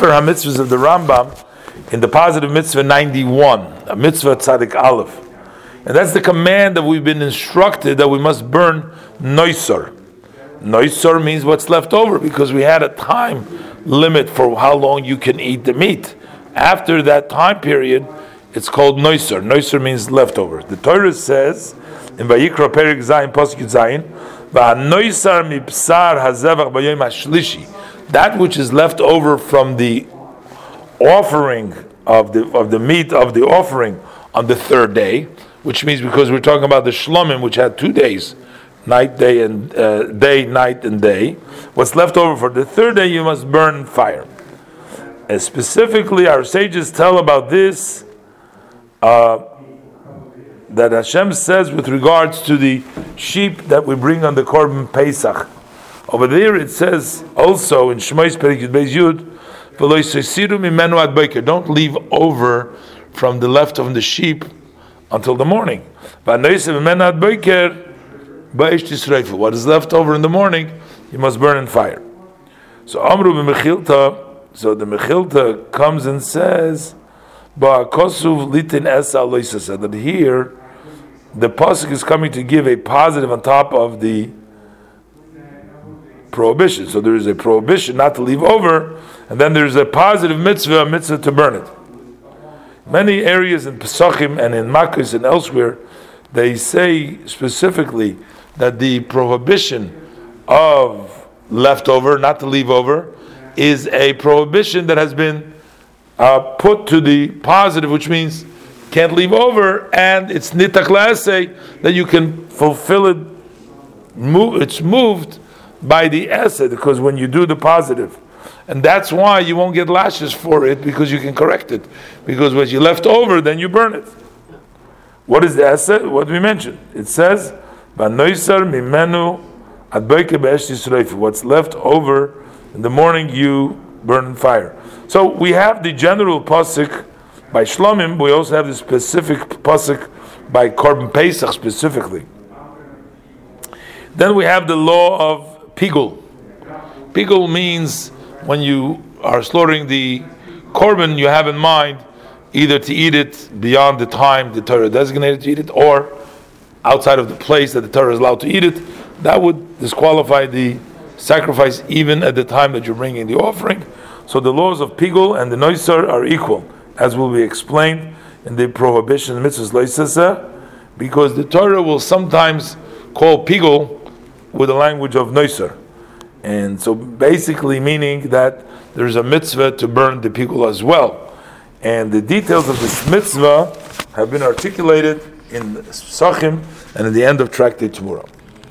Sefer HaMitzvahs of the Rambam, in the positive mitzvah 91, a mitzvah tzaddik aleph. And that's the command that we've been instructed that we must burn noisor. Noisor means what's left over because we had a time limit for how long you can eat the meat. After that time period, it's called noisor. Noisor means leftover. The Torah says in Vayikra Perik Zayin Posuk Zayin, "Va'noisar mipsar hazevach b'yom hashlishi." That which is left over from the offering of the of the meat of the offering on the third day, which means because we're talking about the shlomim, which had two days, night, day, and uh, day, night, and day. What's left over for the third day, you must burn fire. And specifically, our sages tell about this. Uh, that Hashem says with regards to the sheep that we bring on the Korban Pesach. Over there it says also in Shmois Perikut Beis Yud, don't leave over from the left of the sheep until the morning. What is left over in the morning, you must burn in fire. So Amru Mechilta, so the Mechilta comes and says, "Ba'akosuv litin es that here the pasuk is coming to give a positive on top of the prohibition. So there is a prohibition not to leave over, and then there's a positive mitzvah, a mitzvah to burn it. Many areas in Pesachim and in Makkos and elsewhere, they say specifically that the prohibition of leftover, not to leave over, is a prohibition that has been uh, put to the positive, which means can't leave over, and it's nitaklase that you can fulfill it. Move, it's moved by the asei because when you do the positive, and that's why you won't get lashes for it because you can correct it. Because what you left over, then you burn it. What is the asei? What we mentioned? It says, mimenu What's left over in the morning, you burn in fire. So we have the general pasuk by Shlomim, we also have the specific pasuk by Korban Pesach specifically. Then we have the law of Pigul. Pigul means when you are slaughtering the Korban, you have in mind either to eat it beyond the time the Torah designated to eat it, or outside of the place that the Torah is allowed to eat it. That would disqualify the sacrifice even at the time that you're bringing the offering. So the laws of Pigul and the Noisar are equal as will be explained in the prohibition mitzvahs loisasa, because the Torah will sometimes call pigul with the language of noiser, and so basically meaning that there's a mitzvah to burn the pigul as well, and the details of this mitzvah have been articulated in Sachim and at the end of Tractate Temurah.